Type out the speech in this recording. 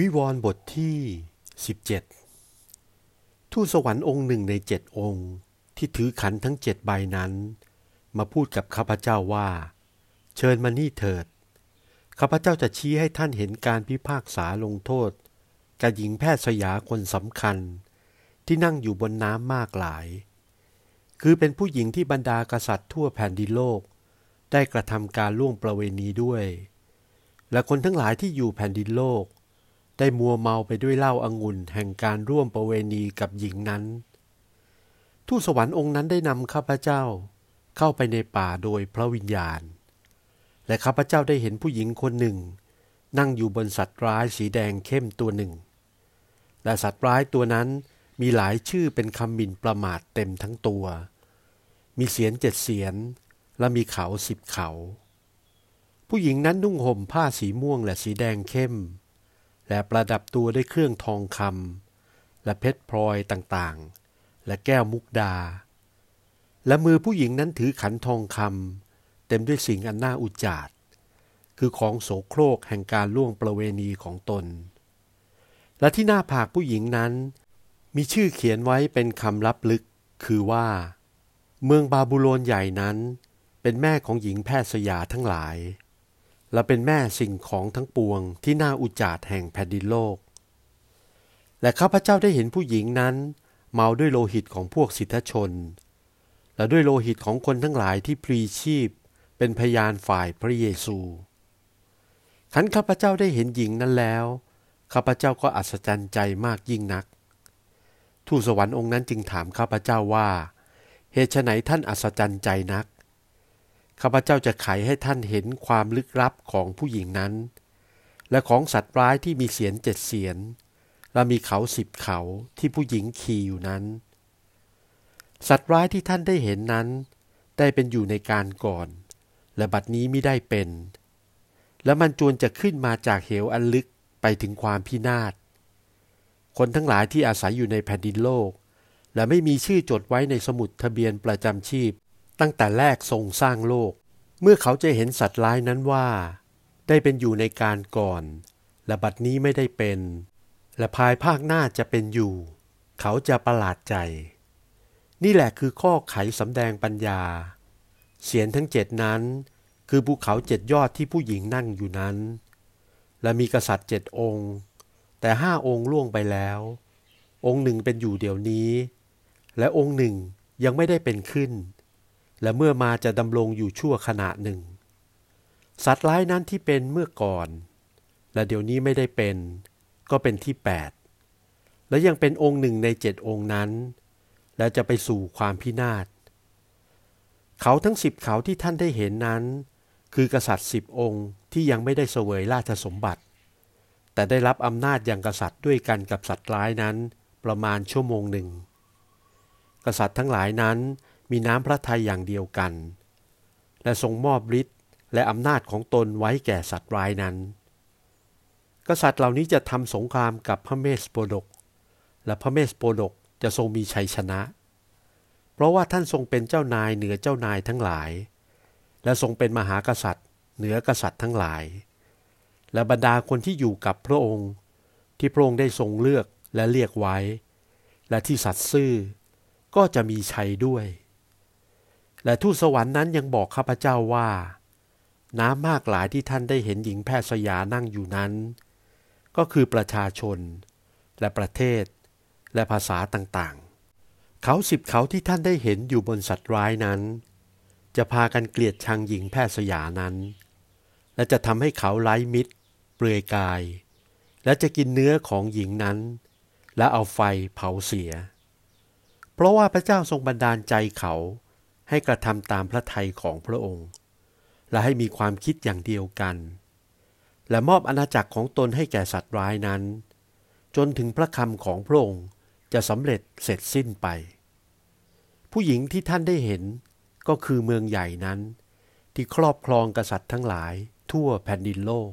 วิวรณ์บทที่ 17 ทูตสวรรค์องค์หนึ่งในเจ็ดองค์ ที่ถือขันทั้งเจ็ดใบนั้น มาพูดกับข้าพเจ้าว่า เชิญมานี่เถิด ข้าพเจ้าจะชี้ให้ท่านเห็นการพิพากษาลงโทษกับหญิงแพทย์สยาคนสำคัญ ที่นั่งอยู่บนน้ำมากหลาย คือเป็นผู้หญิงที่บรรดากษัตริย์ทั่วแผ่นดินโลก ได้กระทำการล่วงประเวณีด้วย และคนทั้งหลายที่อยู่แผ่นดินโลก ได้มัวเมาไปด้วยเหล้าอางุ่นแห่งการร่วมประเวณีกับหญิงนั้น ทูตสวรรค์องค์นั้นได้นำข้าพเจ้า เข้าไปในป่าโดยพระวิญญาณ และข้าพเจ้าได้เห็นผู้หญิงคนหนึ่ง นั่งอยู่บนสัตว์ร้ายสีแดงเข้มตัวหนึ่ง และสัตว์ร้ายตัวนั้นมีหลายชื่อเป็นคำหมิ่นประมาทเต็มทั้งตัว มีเสียนเจ็ดเสียน และมีเขาสิบเขา ผู้หญิงนั้นนุ่งห่มผ้าสีม่วงและสีแดงเข้ม และประดับตัวด้วยเครื่องทองคำและเพชรพลอยต่างๆ และแก้วมุกดา และมือผู้หญิงนั้นถือขันทองคำเต็มด้วยสิ่งอันน่าอุจจาดคือของโสโครกแห่งการล่วงประเวณีของตน และที่หน้าผากผู้หญิงนั้น มีชื่อเขียนไว้เป็นคำลับลึก คือว่า เมืองบาบูโลนใหญ่นั้น เป็นแม่ของหญิงแพทย์สยาทั้งหลาย และเป็นแม่สิ่งของทั้งปวงที่น่าอุจจาดแห่งแผ่นดินโลก และข้าพเจ้าได้เห็นผู้หญิงนั้น เมาด้วยโลหิตของพวกสิทธชน และด้วยโลหิตของคนทั้งหลายที่พลีชีพ เป็นพยานฝ่ายพระเยซูขันข้าพเจ้าได้เห็นหญิงนั้นแล้วข้าพเจ้าก็อัศจรรย์ใจมากยิ่งนัก ทูตสวรรค์องค์นั้นจึงถามข้าพเจ้าว่า เหตุไหนท่านอัศจรรย์ใจนัก ข้าพเจ้าจะไขให้ท่านเห็นความลึกลับของผู้หญิงนั้น และของสัตว์ร้ายที่มีเสียนเจ็ดเสียน และมีเขาสิบเขาที่ผู้หญิงขี่อยู่นั้น สัตว์ร้ายที่ท่านได้เห็นนั้น ได้เป็นอยู่ในการก่อน และบัดนี้ไม่ได้เป็น และมันจวนจะขึ้นมาจากเหวอันลึกไปถึงความพินาศคนทั้งหลายที่อาศัยอยู่ในแผ่นดินโลก และไม่มีชื่อจดไว้ในสมุดทะเบียนประจำชีพ ตั้งแต่แรกทรงสร้างโลก เมื่อเขาจะเห็นสัตว์ร้ายนั้นว่า ได้เป็นอยู่ในการก่อน และบัดนี้ไม่ได้เป็น และภายภาคหน้าจะเป็นอยู่ เขาจะประหลาดใจ นี่แหละคือข้อไขสำแดงปัญญา เสียนทั้งเจ็ดนั้น คือภูเขาเจ็ดยอดที่ผู้หญิงนั่งอยู่นั้น และมีกษัตริย์เจ็ดองค์ แต่ห้าองค์ล่วงไปแล้ว องค์หนึ่งเป็นอยู่เดี๋ยวนี้ และองค์หนึ่งยังไม่ได้เป็นขึ้น และเมื่อมาจะดำรงอยู่ชั่วขณะหนึ่ง สัตว์ร้ายนั้นที่เป็นเมื่อก่อน และเดี๋ยวนี้ไม่ได้เป็น ก็เป็นที่แปดและยังเป็นองค์หนึ่งในเจ็ดองค์นั้น และจะไปสู่ความพินาศ เขาทั้งสิบเขาที่ท่านได้เห็นนั้น คือกษัตริย์สิบองค์ที่ยังไม่ได้เสวยราชสมบัติ แต่ได้รับอำนาจอย่างกษัตริย์ด้วยกันกับสัตว์ร้ายนั้นประมาณชั่วโมงหนึ่ง กษัตริย์ทั้งหลายนั้น มีน้ำพระทัยอย่างเดียวกัน และทรงมอบฤทธิ์และอำนาจของตนไว้แก่สัตว์ร้ายนั้น กษัตริย์เหล่านี้จะทำสงครามกับพระเมสโปดก และพระเมสโปดกจะทรงมีชัยชนะ เพราะว่าท่านทรงเป็นเจ้านายเหนือเจ้านายทั้งหลาย และทรงเป็นมหากษัตริย์ เหนือกษัตริย์ทั้งหลาย และบรรดาคนที่อยู่กับพระองค์ ที่พระองค์ได้ทรงเลือกและเรียกไว้ และที่สัตย์ซื่อก็จะมีชัยด้วย และทูตสวรรค์นั้นยังบอกข้าพเจ้าว่า น้ำมากหลายที่ท่านได้เห็นหญิงแพทย์สยานั่งอยู่นั้น ก็คือประชาชน และประเทศ และภาษาต่างๆ เขาสิบเขาที่ท่านได้เห็นอยู่บนสัตว์ร้ายนั้น จะพากันเกลียดชังหญิงแพทย์สยานั้น และจะทำให้เขาไร้มิตร เปลือยกาย และจะกินเนื้อของหญิงนั้น และเอาไฟเผาเสีย เพราะว่าพระเจ้าทรงบันดาลใจเขา ให้กระทำตามพระทัยของพระองค์ และให้มีความคิดอย่างเดียวกัน และมอบอาณาจักรของตนให้แก่สัตว์ร้ายนั้น จนถึงพระคำของพระองค์จะสำเร็จเสร็จสิ้นไป ผู้หญิงที่ท่านได้เห็นก็คือเมืองใหญ่นั้น ที่ครอบครองกษัตริย์ทั้งหลายทั่วแผ่นดินโลก